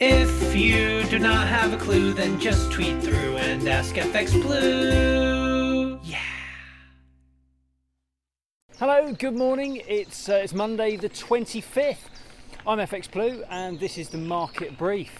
If you do not have a clue, then just tweet through and ask FX Blue. Yeah. Hello, good morning. It's uh, it's Monday the 25th. I'm FX Blue and this is the market brief.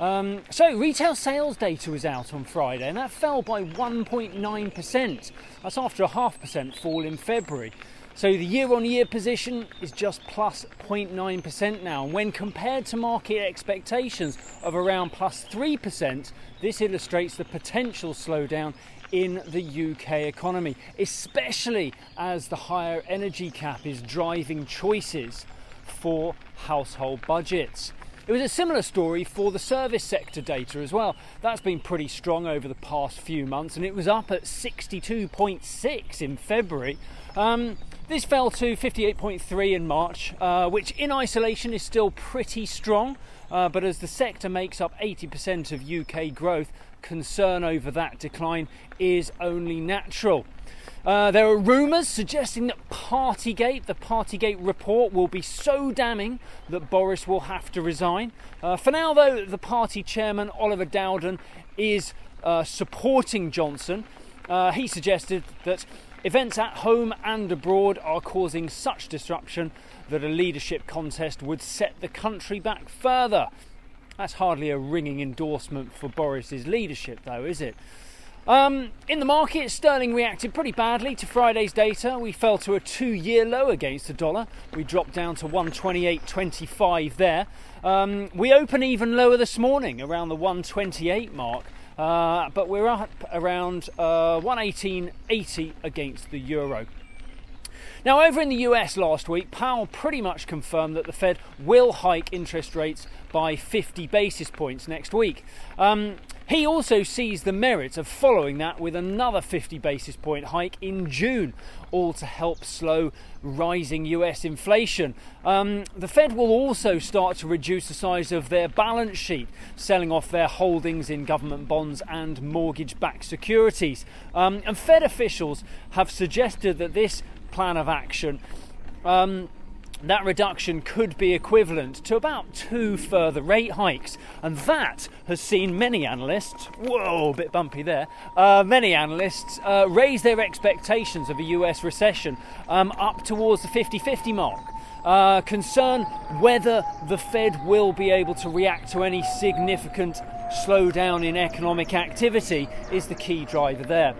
Um, so, retail sales data was out on Friday and that fell by 1.9%. That's after a half percent fall in February. So, the year on year position is just plus 0.9% now. And when compared to market expectations of around plus 3%, this illustrates the potential slowdown in the UK economy, especially as the higher energy cap is driving choices for household budgets. It was a similar story for the service sector data as well. That's been pretty strong over the past few months and it was up at 62.6 in February. Um, this fell to 58.3 in March, uh, which in isolation is still pretty strong. Uh, but as the sector makes up 80% of UK growth, concern over that decline is only natural. Uh, there are rumours suggesting that Partygate, the Partygate report, will be so damning that Boris will have to resign. Uh, for now, though, the party chairman, Oliver Dowden, is uh, supporting Johnson. Uh, he suggested that events at home and abroad are causing such disruption that a leadership contest would set the country back further. That's hardly a ringing endorsement for Boris's leadership, though, is it? Um, in the market, sterling reacted pretty badly to Friday's data. We fell to a two year low against the dollar. We dropped down to 128.25 there. Um, we open even lower this morning, around the 128 mark. Uh, but we're up around uh, 118.80 against the euro. Now, over in the US last week, Powell pretty much confirmed that the Fed will hike interest rates by 50 basis points next week. Um, he also sees the merit of following that with another 50 basis point hike in June, all to help slow rising US inflation. Um, the Fed will also start to reduce the size of their balance sheet, selling off their holdings in government bonds and mortgage backed securities. Um, and Fed officials have suggested that this plan of action. Um, that reduction could be equivalent to about two further rate hikes, and that has seen many analysts, whoa, a bit bumpy there, uh, many analysts uh, raise their expectations of a US recession um, up towards the 50 50 mark. Uh, concern whether the Fed will be able to react to any significant slowdown in economic activity is the key driver there.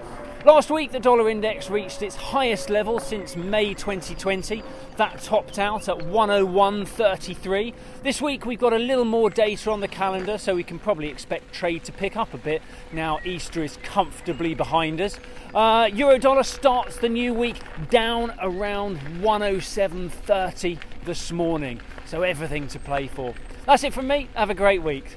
Last week, the dollar index reached its highest level since May 2020. That topped out at 101.33. This week, we've got a little more data on the calendar, so we can probably expect trade to pick up a bit now Easter is comfortably behind us. Uh, Euro dollar starts the new week down around 107.30 this morning, so everything to play for. That's it from me. Have a great week.